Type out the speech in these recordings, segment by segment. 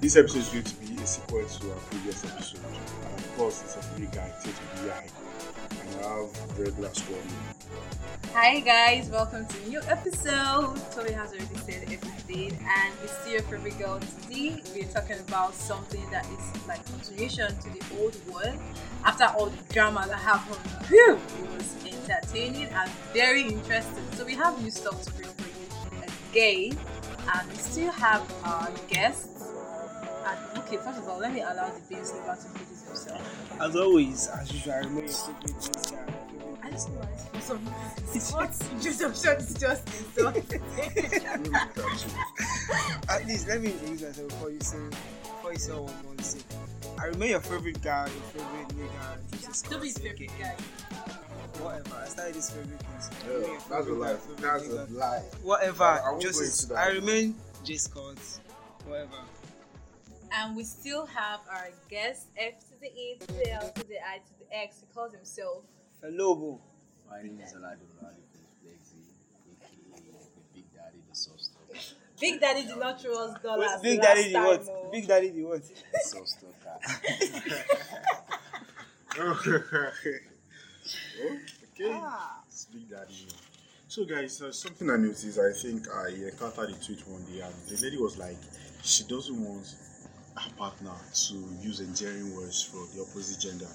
This episode is going to be a sequel to our previous episode. And of course, it's a free guy, Tate BI. And I have regular squad. Hi guys, welcome to a new episode. Toby has already said everything, and it's still your favorite girl today. We're talking about something that is like continuation to the old one. After all the drama that happened, whew, it was entertaining and very interesting. So we have new stuff to bring for you again, and we still have our guests. And okay, first of all, let me allow the bass lover to introduce himself. As always, as usual, I remain your favorite this guy. I just realized for some what introduction is just insulting. At least let me introduce myself before you say before you say what I'm going to say. I remain your favorite guy, your favorite nigga. Jesus Toby's Christ, favorite guy. Whatever. I started this favorite thing. so I remain your that's a favorite lie. That's a nigga. lie. Whatever. I- I won't just go into that. I remain J Scott. Whatever. And we still have our guest, F to the E to the L to the I to the X. He calls himself. Hello, bro. My name is Alado Rally Flexi, aka the Big Daddy, the Soft Stocker. Big Daddy did not throw us dollars. Wait, Big last Daddy the time, what? oh. Big Daddy the what? The Soft Stocker. okay. It's Big Daddy. So, guys, uh, something I noticed, I think I encountered a tweet one day, and the lady was like, she doesn't want partner to use endearing words for the opposite gender.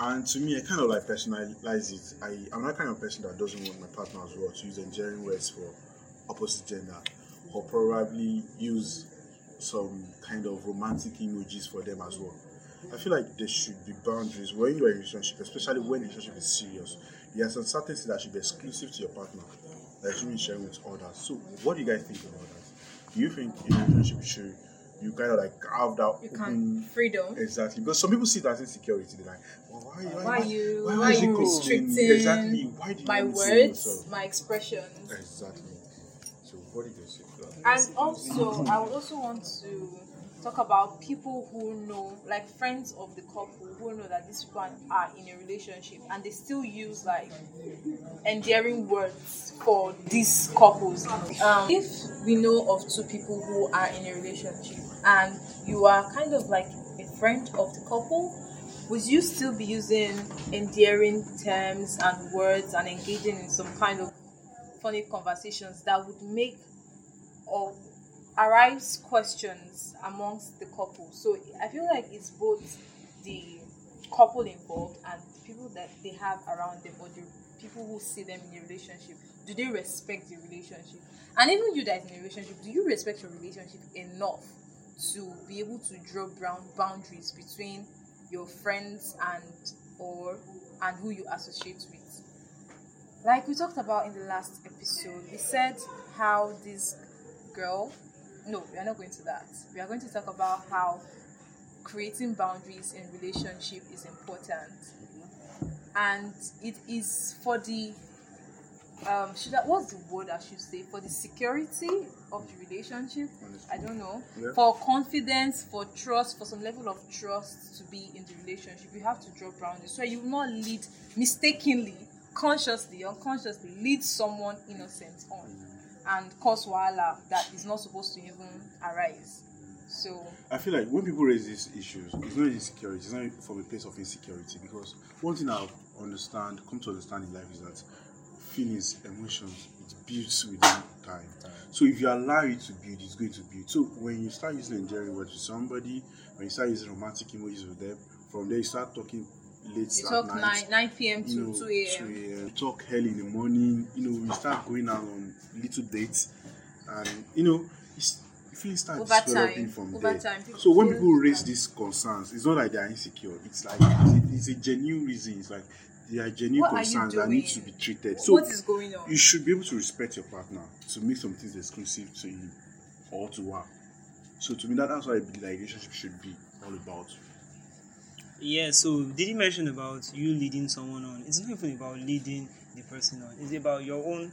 And to me, I kind of like personalize it. I, I'm that kind of person that doesn't want my partner as well to use endearing words for opposite gender, or probably use some kind of romantic emojis for them as well. I feel like there should be boundaries when you're in a relationship, especially when the relationship is serious. There are some certain things that should be exclusive to your partner that you shouldn't be sharing with others. So, what do you guys think about that? Do you think in a relationship should you kind of like have that You open freedom. exactly because some people see that as insecurity. They're like, well, why, why, Why you? why, Why, is it you restricting exactly? Why do you my want to say words, my expressions? Exactly. So, what you guys? And also, I would also want to talk about people who know, like friends of the couple, who know that these people are in a relationship and they still use like endearing words for these couples. Um, if we know of two people who are in a relationship and you are kind of like a friend of the couple, would you still be using endearing terms and words and engaging in some kind of funny conversations that would make or arise questions amongst the couple. So I feel like it's both the couple involved and people that they have around them or the people who see them in a relationship. Do they respect the relationship? And even you that is in a relationship, do you respect your relationship enough to be able to draw brown boundaries between your friends and or and who you associate with? like we talked about in the last episode, we said how this girl. No, we are not going to that. We are going to talk about how creating boundaries in relationship is important, mm-hmm. and it is for the um should I, what's the word I should say for the security of the relationship. I don't know Yeah. for confidence, for trust, for some level of trust to be in the relationship. You have to draw boundaries so you will not lead mistakenly, consciously, unconsciously lead someone innocent on and cause wahala that is not supposed to even arise. So I feel like when people raise these issues, it's not insecurity, it's not from a place of insecurity because one thing I understand, come to understand in life is that feelings, emotions, it builds within time. So if you allow it to build, it's going to build. So when you start using endearing words with somebody, when you start using romantic emojis with them, from there you start talking late you talk night. 9 9 p.m. to know, 2 a.m. 2 talk early in the morning, you know, we start going out on little dates and you know, it's feelings start Over developing time, from over there. time, so when people raise these concerns, it's not like they're insecure. It's like it's a genuine reason. It's like there are genuine What are concerns that need to be treated. So what is going on? you should be able to respect your partner to make some things exclusive to him or to her. So to me, that, that's what I believe like relationship should be all about. Yeah, so did you mention about you leading someone on? It's not even about leading the person on. It's about your own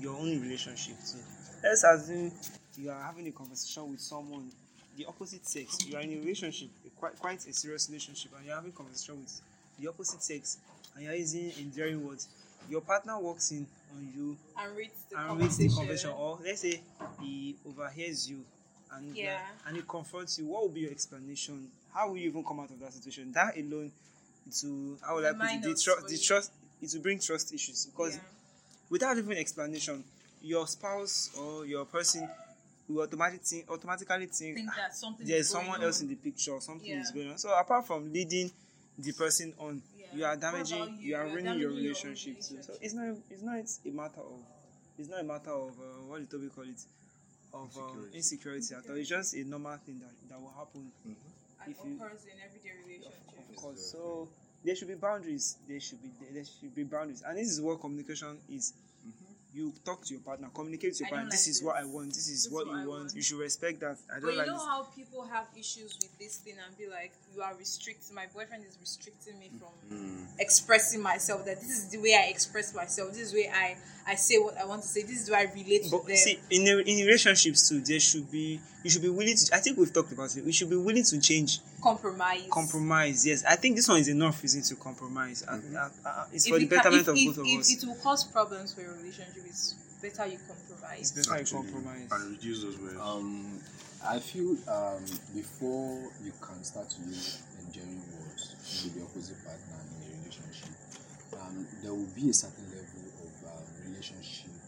your own relationship too. Let's assume you are having a conversation with someone, the opposite sex. You are in a relationship, a quite quite a serious relationship, and you're having a conversation with the opposite sex, and you're using endearing words. Your partner walks in on you and reads the and reads the conversation. conversation, or let's say he overhears you and Yeah. and it confronts you, what will be your explanation? How will you even come out of that situation? That alone, to how will I put it? The, tru- the trust it will bring trust issues because Yeah. without even explanation, your spouse or your person will automatically think, automatically think, think that something ah, there's is someone on. else in the picture, something is going on. So apart from leading the person on, Yeah. You are damaging, you, you? are ruining your damaging your relationship too. So it's not, it's not a matter of, it's not a matter of uh, what did Toby call it, of um, Insecurity. insecurity at all. It's just a normal thing that that will happen. and if you- occurs in everyday relationships. Of course. So there should be boundaries. There should be there should be boundaries, and this is what communication is. You talk to your partner, communicate to your I don't partner. This like is what I want. This is This what what you I want. want. You should respect that. I don't you like know this. how people have issues with this thing and be like, you are restricting. My boyfriend is restricting me from Mm. expressing myself. That this is the way I express myself. This is the way I I say what I want to say. This is the way I relate to But them. see, in a, in relationships too, there should be you should be willing to. I think we've talked about it. We should be willing to change, compromise. compromise. Yes, I think this one is enough reason to compromise. Uh, uh, uh, it's If for the betterment of if, both of if us. it will cause problems for your relationship, it's better you It's compromise. better you compromise. and reduce those words. Um, I feel um, before you can start to use endearing words with the opposite partner in a relationship, um, there will be a certain level of um, relationship you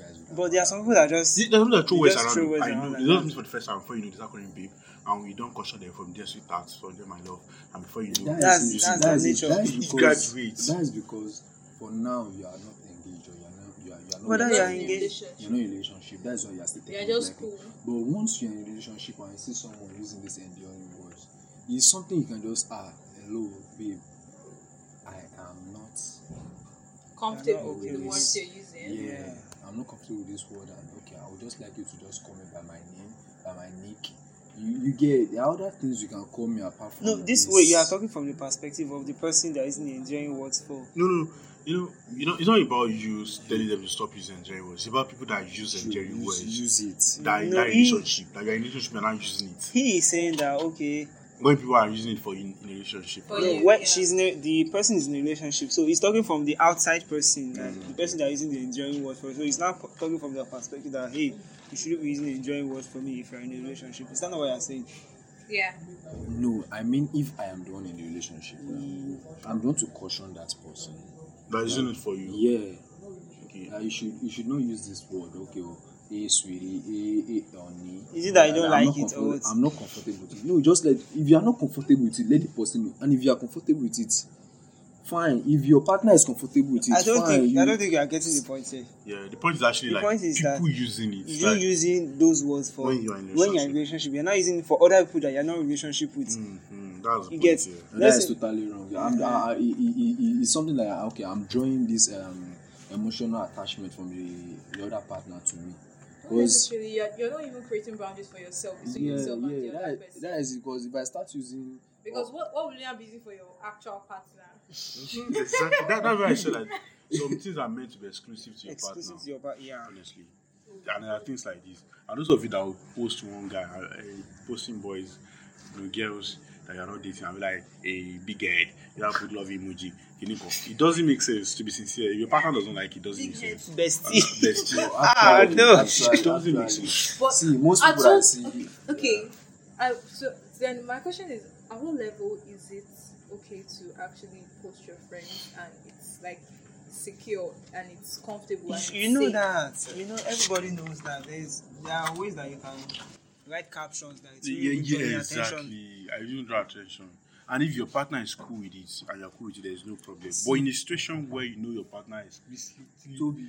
guys But there are some people that just See, There's no throw You words around. throw words I know. like It's not that. mean for the first time before you know this calling babe, and we don't caution them from their sweethearts, from them my love, and before you know, That That's- is- that's that the nature. that is It because graduates. that is because for now you are not engaged or you are not you are, you are not Whether You're you not are in a engaged- relationship. you're not in a relationship. That's why you are still taking You're just cool. But once you're in a relationship and you see someone using this endearing words, it's something you can just ah hello babe, I am not Comfortable with the with words you're using. yeah, Yeah. I'm not comfortable with this word and okay I would just like you to just call me by my name by my nick. You, you get there are other things you can call me apart from no. This way you are talking from the perspective of the person that isn't enjoying words for. no, no, you know, you know, it's not about you telling them to stop using endearing words. It's about people that use Use- endearing words. use it. That in No, that he- relationship, that you're in relationship and not using it. He is saying that okay, When people are using it for in, in a relationship, For no, you, when yeah. she's in a, the person is in a relationship, so he's talking from the outside person, like the person that is using the enjoying words for. So he's not talking from the perspective that hey, you shouldn't be using the enjoying words for me if you're in a relationship. Is that not what you're saying? Yeah. No, I mean if I am the one in the relationship, now, I'm going to caution that person. that is using it for you. Yeah, Okay. uh, you should you should not use this word. Okay, oh, hey sweetie, hey, hey honey. Is it that you don't I'm like it or what? I'm not comfortable with it. No, just let if you are not comfortable with it, let the person know. And if you are comfortable with it, fine. If your partner is comfortable with it, I don't fine. think you, I don't think you are getting the point here. Yeah, the point is actually The like point is people that using it. You like, using those words for When you are in a when you're in relationship. a relationship. You're not using it for other people that you're not in a relationship with. Mm, mm, that's the You point get- here. No, that Let's is say- totally wrong. I'm, I, I, it, it, it, it's something like okay, I'm drawing this um, emotional attachment from the, the other partner to me. Not Because you're, you're not even creating boundaries for yourself. You see yeah, yourself and the yeah, other that, person. that is because if I start using because what, what will you be using for your actual partner? exactly. That, that's why I said that some things are meant to be exclusive to your Exclusive partner. to your partner. Yeah. honestly. And there are things like this. And those of you that will post one guy, uh, posting boys, you know, girls that you're not dating, and be like a big head, you have put love emoji. You know, it doesn't make sense to be sincere. If your partner doesn't like it, it doesn't make sense. Bestie. Best you. Ah, Actually, no. actually, It doesn't make actually. sense. But See, most at people I what- see, Okay, I, so then my question is, at what level is it okay to actually post your friends and it's like secure and it's comfortable? You, and sh- it's you know safe? that. You know everybody knows that. There's there are ways that you can write captions that it's Yeah, really yeah, drawing attention. exactly. I didn't draw attention. And if your partner is cool with it and you're cool with it, there's no problem. But in a situation where you know your partner is explicitly Toby,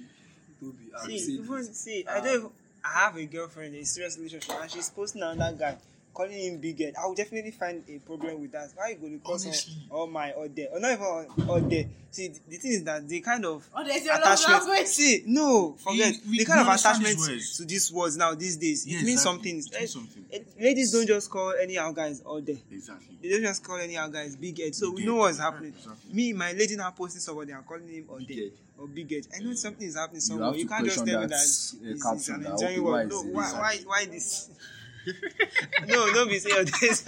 Toby, I See, see even, this. see, I don't. Even, I have a girlfriend, in a serious relationship, and she's posting another guy, calling him big head. I will definitely find a problem with that. Why you going to call someone Honestly. my or there or not even or, or there? See, the, the thing is that they kind of Oh, there's your love attachment. See, no, forget We- we- the kind of attachment words. to these words now these days. Yeah, it means exactly. something. It means something. Eh, Ladies don't just call anyhow guys all day. Exactly. They don't just call anyhow guys big head. So Big we know what's happening. Exactly. Me, my lady now posting somebody, I'm calling him all Big day or big head. I know something is happening You somewhere. have You, can't just question tell me that, that it's, it's caption an that, enjoying okay, word. No, is it why, why, why this? No, don't be saying all this.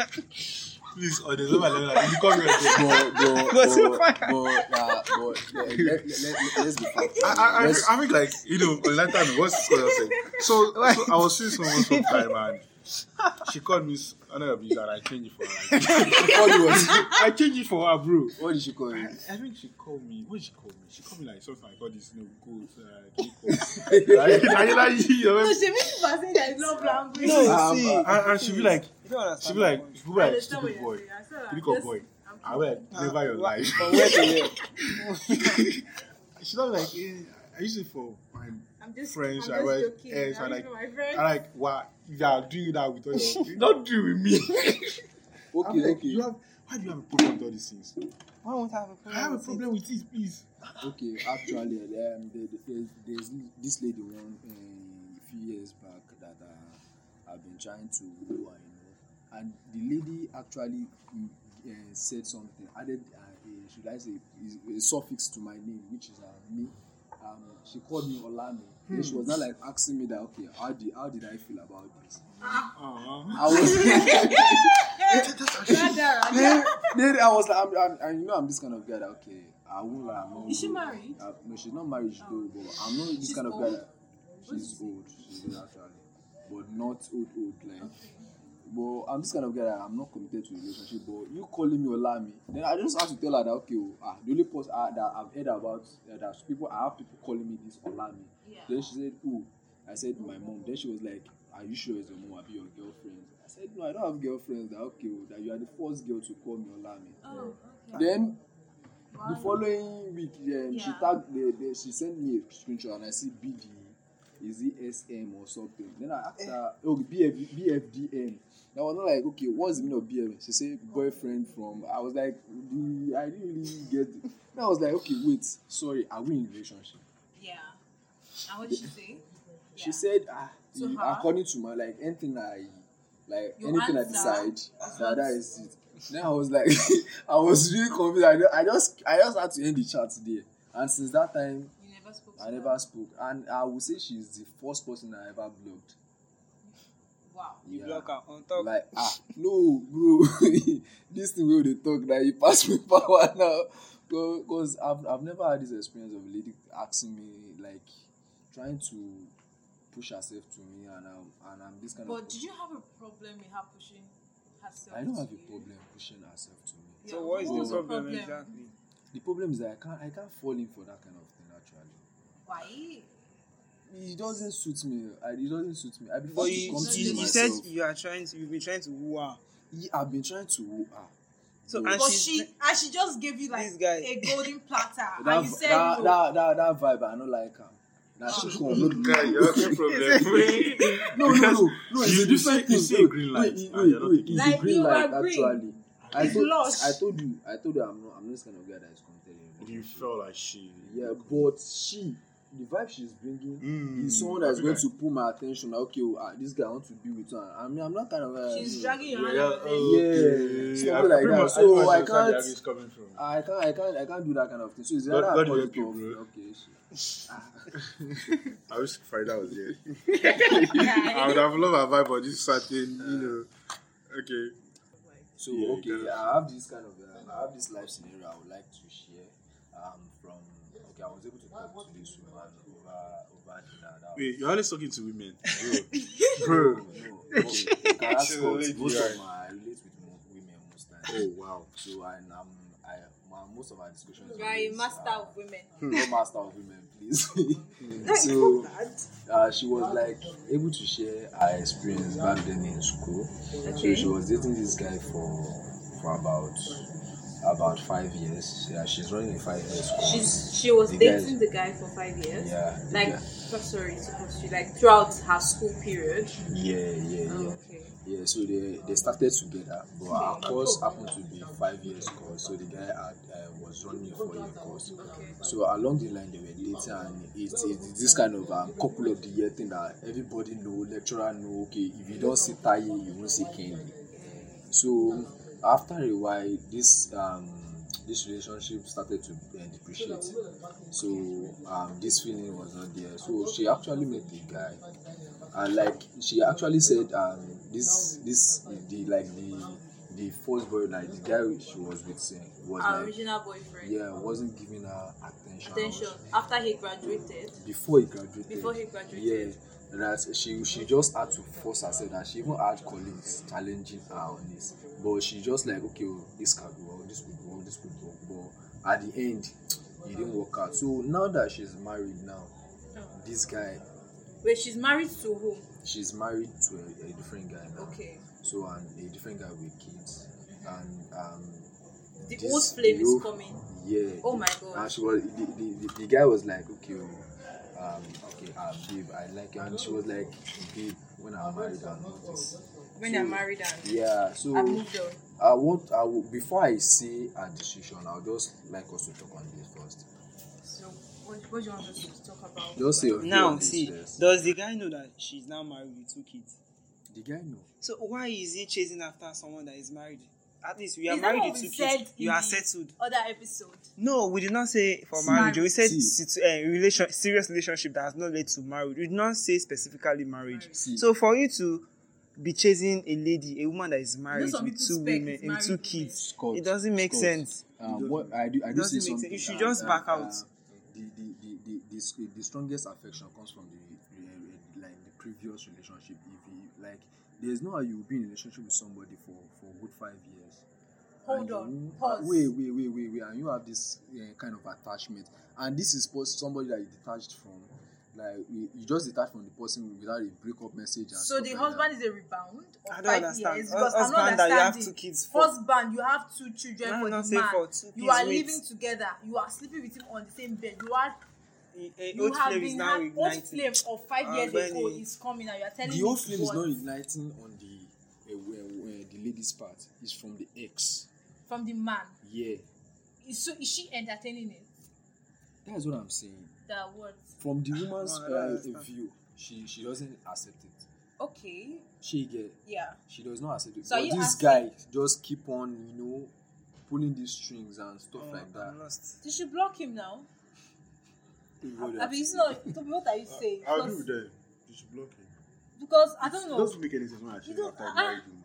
Please, or there's no level. If you call me a but, but, What's so but, but, but let, let, let, let, let's be fair. I, I, I, Let's- I think like you know on that time what's what I said. So, so I was seeing someone sometime and she called me s- another abuse and I changed it for her. She called you? I changed it for her, bro. What did she call you? I, I think she called me. What did she call me? She called me like something like all this, you know, good. Uh, like, like, like, you know, No, she means people are saying that it's love language. No, Um, see, and, and she be like, you don't understand. she be like, she be like, stupid boy, saying. I said, stupid I'm just- boy. I'm I will never your Wha- life. From where to? She's not like, eh, I use it for my I'm just friends. I'm I just was, joking. yes, I'm like, my friend. I like, wow, you are doing that with all your, not do with me. I'm Okay, like, okay. You have, why do you have a problem with all these things? Why won't I have a problem? I have a with it? problem with it, please. Okay, actually, um, there, there, there's this lady one um, a few years back that uh, I've been trying to woo, her, you know, and the lady actually mm, uh, said something, added, uh, a, should I say, is- a suffix to my name, which is uh, me. Um, she called me Olami. Then she was not like asking me that, okay, how did how did I feel about this? Uh-huh. I was. Rather, rather. then, then I was like, I'm, I'm, and you know, I'm this kind of guy that okay, I won't lie. I'm not Is she married? Uh, no, she's not married though, but I'm not this She's kind of guy. That, she's old. She's old actually, but not old old like. But I'm this kind of guy that I'm not committed to a relationship. But you calling me Olami, then I just have to tell her that okay, oh, ah, the only post that I've heard about uh, that people I have people calling me this Olami. Yeah. Then she said, oh, I said, "My mom." Then she was like, "Are you sure it's your mom? Are your girlfriend?" I said, "No, I don't have girlfriends." That okay, oh, that you are the first girl to call me Olami. Oh, okay. Then the following week, um, she tagged the, the she sent me a screenshot and I see BD, is it SM or something? Then I asked her, oh BF, BFDN. I was not like, okay, what's the meaning of BF? She said boyfriend from. I was like, the, I didn't really get it. Then I was like, okay, wait, sorry, are we in relationship? Yeah. And what did she say? She said, ah, To the- her? according to my like anything I like Your anything I decide, was that that is it. Then I was like, I was really confused. I, I just I just had to end the chat today. And since that time, You never spoke to I her? never spoke. And I would say she's the first person I ever blocked. Wow. You Yeah. block her on top. Like ah no, bro, this thing where they talk that you pass me power now. Because I've I've never had this experience of a lady asking me like trying to push herself to me and I'm and I'm this kind But of But did you have a problem with her pushing herself? I don't have to a problem pushing herself to me. Yeah, so what is was the the problem, exactly? The problem is that I can't I can't fall in for that kind of thing actually. Why? It doesn't suit me. I, it doesn't suit me. I prefer But to you, come to you, me you said you are trying to you've been trying to woo her. Yeah, I've been trying to woo her. So But and But she and she just gave you like This guy. a golden platter, that, and you said that, no. that, that, that vibe, I don't like her. That ah. she come. Guy, you have a problem. No, no, no, no. It's You- a you different see- thing. you see a green light, Wait, and wait, wait. It's it. a green light agree. actually. I It's told. I told you, I told you, I'm not, I'm not this kind of guy that is committed. in a You relationship. felt like she. Yeah, but she, the vibe she's bringing Mm, is someone that's going to pull my attention. Like, okay, oh, ah, this guy I want to be with her. I mean, I'm not kind of. Uh, She's you know, dragging your hand. Yeah, on okay. Yeah, something I like that. So, pretty I can't- it's coming from. I can't, I can't, I can't do that kind of thing. So it's God- either God I call help it you, Okay, shit. I wish Frida was here. I would have loved her vibe, but this certain, you know. Okay. So Yeah, okay, I have this kind of, um, I have this life scenario I would like to share. Um, from okay, I was able to talk to this woman over over dinner. That Wait, you're always talking to women. was, Bro. no, okay, you can ask So, us. like, Most of my I relate with women most times. oh, wow. So and um, I my, most of our discussions. You are a master uh, of women. no master of women, please. so uh, she was like able to share her experience back then in school. Okay. So she was dating this guy for for about about five years. Yeah, she's running a five years course. She's she was The dating guys- the guy for five years. yeah, Like, oh, sorry to cut. Like throughout her school period. yeah, yeah, Oh, yeah. okay. Yeah, so they, they started together, but our course happened to be five years course. So the guy had, uh, was running a four year course. Okay. So along the line, they were dating, and it's, it's this kind of um, couple of the year thing that everybody know, lecturer know. Okay, if you don't see Taye, you won't see Candy. So after a while, this um, this relationship started to uh, depreciate. So um, this feeling was not there. So she actually met the guy, and like she actually said, um, this this the like the the first boy, like the guy she was with, uh, was Our like original boyfriend. yeah, wasn't giving her attention. Attention. After he graduated. Before he graduated. Before he graduated. Yeah. That she she just had to force herself that she even had colleagues challenging her on this. But she just like okay oh, this can work this could work this could work but at the end it didn't work out. So now that she's married now this guy Wait, she's married to whom? she's married to a, a different guy now. Okay. so and a different guy with kids. And um The old flame is coming. yeah. Oh my god. And she was the, the, the, the guy was like okay oh, um okay uh, babe i like you and she was like babe when i'm married and all this When So- you're married and yeah so I moved on. I want I will, before I say a decision, I'll just like us to talk on this first. So what, what do you want us to talk about? Just say Now, see, first. does the guy know that she's now married with two kids? The guy know. So why is he chasing after someone that is married? At least we are married what with two kids. You are settled. Other episode. No, we did not say for See, marriage. We said see. situ- uh, relation, serious relationship that has not led to marriage. We did not say specifically marriage. Marriage. So for you to be chasing a lady, a woman that is married with two women and two kids, Scott, it doesn't make Scott, sense. Um, what I do, I It do doesn't say make sense. something. You should just uh, back uh, out. the, the, the, the, the, s- the strongest affection comes from the like the previous relationship. If you like, there's no how you will be in a relationship with somebody for for a good five years. Hold and on, you- pause. Wait, wait, wait, wait, wait, and you have this uh, kind of attachment, and this is pos- somebody that you detached from. Like you, you just detach from the person without a breakup message. And So stuff the like husband is a rebound of I don't five understand. years Hus- because I'm not husband that you have understanding. two kids for. Husband, you have two children No, for not the man. for two you kids, are wait. living together. You are sleeping with him on the same bed. You are A- a you old have flame is been now had old igniting. flame of five Ah, years ago Benny. is coming and you are telling The me old flame is not igniting on the uh, where, where the lady's part. It's from the ex. from the man. Yeah, Is so is she entertaining it? that's what I'm saying. That word. From the woman's No, uh, view, she she doesn't accept it. Okay. She get Yeah. she does not accept it. So but this guy just keep on, you know, pulling these strings and stuff Oh, like that. I'm lost. You should block him now. What do you I mean, to it's say? not. Toby, what are you saying? I'll Because- agree with them. You should block him. Because I don't It know. doesn't make any sense when I You don't- after ah, married woman.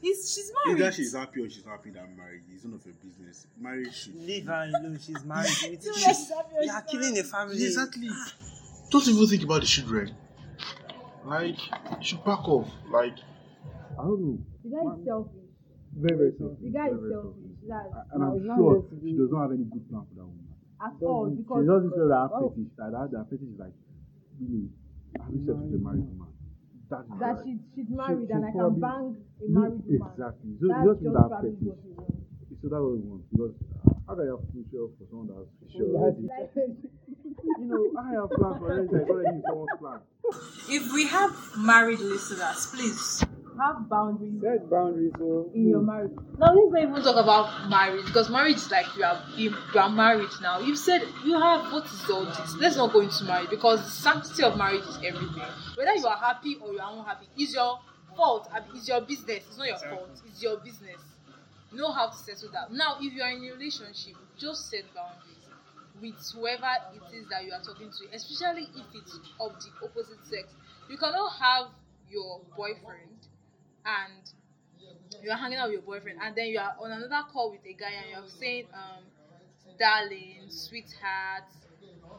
He's she's married. Either she's happy or she's happy that I'm married. It's none of your business. Marriage shit. Leave her alone. She's married with Too kids. much is happy or You are she's killing married. the family. Exactly. Don't even think about the children. Like, you should back off. Like, I don't know. The guy is selfish. Very, very selfish. The guy is selfish. That's And I'm sure she does not have any good plan for that woman. At all She because doesn't feel that Oh. fetish. That, that, that fetish is like, really, having sex with a married woman. That's that right. she's she's married she's and I can bang a married woman. Exactly. So That's you just just that fetish. So that's what we want. Because how can you have future for someone that's future already? you know, I have plans for everything. I already in someone's plan. If we have married listeners, please have boundaries Set boundaries. So in your marriage. Now let's not even talk about marriage because marriage is like you are you, you are married now. You've said you have what is all this. Let's not go into marriage because the sanctity of marriage is everything. Whether you are happy or you are unhappy, is your fault. and It's your business. It's not your fault. It's your business. Know how to settle that. Now, if you are in a relationship, just set boundaries with whoever it is that you are talking to, especially if it's of the opposite sex. You cannot have your boyfriend and you are hanging out with your boyfriend and then you are on another call with a guy and you're saying um darling sweetheart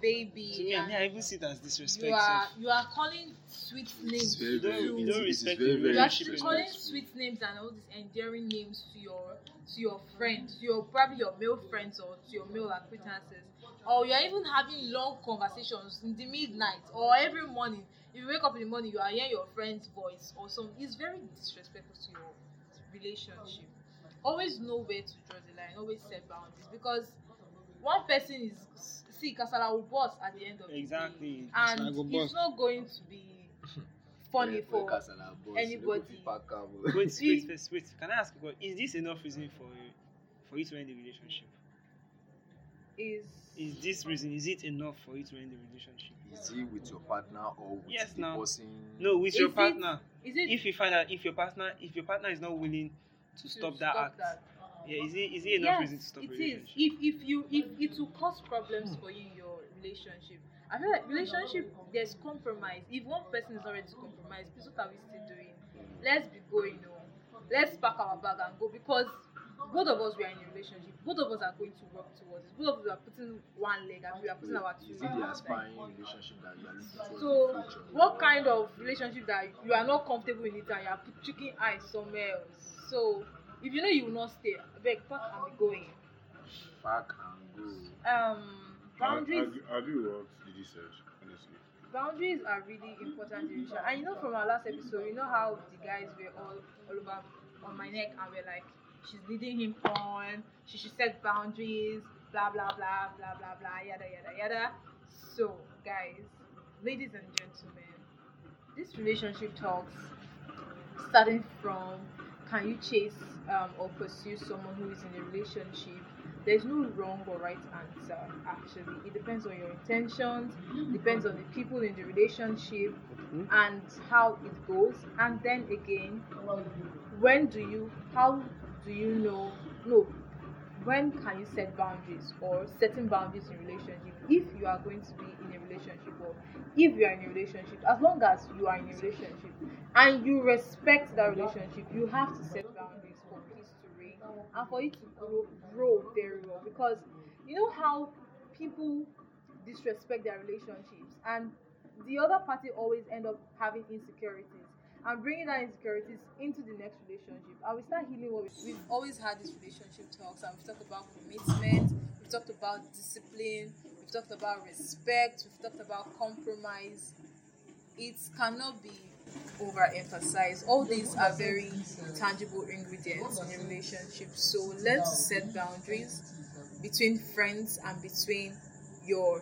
baby to me, I and mean, I even see it as disrespectful. you are you are calling sweet It's names very, very, you it's- don't it's respect very, the very you are relationship actually is calling sweet names and all these endearing names to your to your friends, to your probably your male friends or to your male acquaintances. Or you're even having long conversations in the midnight or every morning. If you wake up in the morning, you are hearing your friend's voice or something. It's very disrespectful to your relationship. Always know where to draw the line. Always set boundaries because one person is see Kasala will boss at the end of Exactly. the day, and it's not going to be funny for anybody. Wait, wait, wait, wait. Can I ask you, what- is this enough reason for you, for you to end the relationship? Is Is this reason? Is it enough for you to end the relationship? Is it with your partner or with Yes, the now. person? No, with Is your it- partner. is it If you find out if your partner, if your partner is not willing to to stop that act, that? yeah, is it is it enough yes, reason to stop it a is. If if you if it will cause problems for you in your relationship, I feel like relationship there's compromise. If one person is already compromised please what are we still doing? Let's be going. No, let's pack our bag and go because both of us we are in a relationship. Both of us are going to work towards it. Both of us are putting one leg and we are putting our two Is it the aspiring relationship that you are looking for So, in the future? what kind of relationship that you are not comfortable in it and you are put- checking eyes somewhere else? So, if you know you will not stay, beg, pack and be going. Back and go. Um, boundaries. I, I, I do what did you say, honestly. boundaries are really important in relationship. And you know from our last episode, you know how the guys were all all over on my neck and we're like, she's leading him on, she should set boundaries, blah blah blah blah blah blah yada yada yada. So guys, ladies and gentlemen, this relationship talks starting from can you chase um, or pursue someone who is in a relationship? There's no wrong or right answer actually. It depends on your intentions depends on the people in the relationship and how it goes. And then again when do you how do you know no when can you set boundaries or setting boundaries in relationship if you are going to be in a relationship or if you are in a relationship? As long as you are in a relationship and you respect that relationship you have to set boundaries for peace to reign and for you to grow grow very well. Because you know how people disrespect their relationships and the other party always end up having insecurities and bringing that insecurities into the next relationship. I will start healing what we, we've always had these relationship talks and we've talked about commitment we've talked about discipline we've talked about respect we've talked about compromise. It cannot be overemphasized. All these are very tangible ingredients in a relationship. So let's set boundaries between friends and between your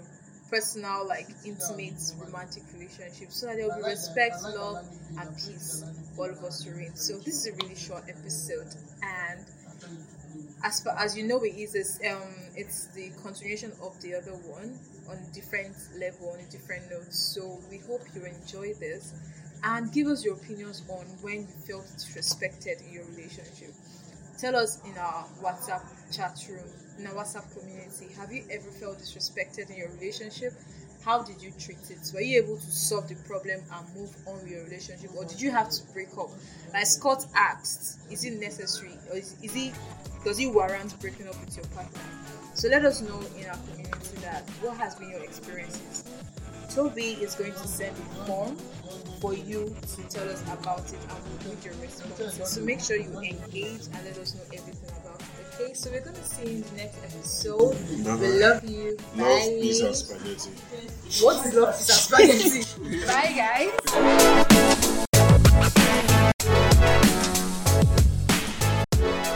personal like intimate romantic relationship so that there will be respect love and peace for all of us to reign. So this is a really short episode and as far as you know it is um it's the continuation of the other one on a different level on a different note. So we hope you enjoy this and give us your opinions on when you felt disrespected in your relationship. Tell us in our whatsapp chat room in our whatsapp community have you ever felt disrespected in your relationship? How did you treat it? Were you able to solve the problem and move on with your relationship or did you have to break up? Like scott asked is it necessary or is, is it does it warrant breaking up with your partner? So let us know in our community that what has been your experiences. Toby is going to send a form for you to tell us about it and we'll read your responses. So make sure you engage and let us know everything okay so we're going to see you in the next episode. We Bye-bye. love you. Love, bye. peace, and spaghetti. what is love? Pizza spaghetti. Bye guys